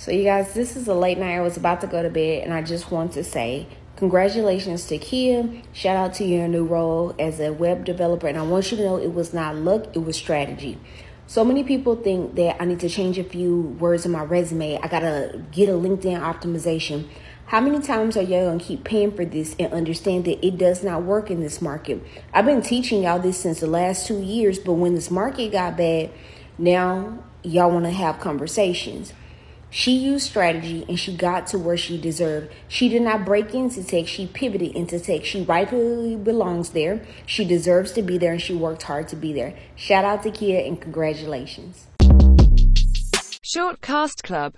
So, you guys, this is a late night. I was about to go to bed, and I just want to say congratulations to Kia. Shout out to your new role as a web developer. And I want you to know it was not luck, it was strategy. So many people think that I need to change a few words in my resume. I gotta get a LinkedIn optimization. How many times are y'all gonna keep paying for this and understand that it does not work in this market? I've been teaching y'all this since the last two years, but when this market got bad, now y'all wanna have conversations. She used strategy and she got to where she deserved. She did not break into tech, she pivoted into tech. She rightfully belongs there. She deserves to be there and she worked hard to be there. Shout out to Kia and congratulations. Short Cast Club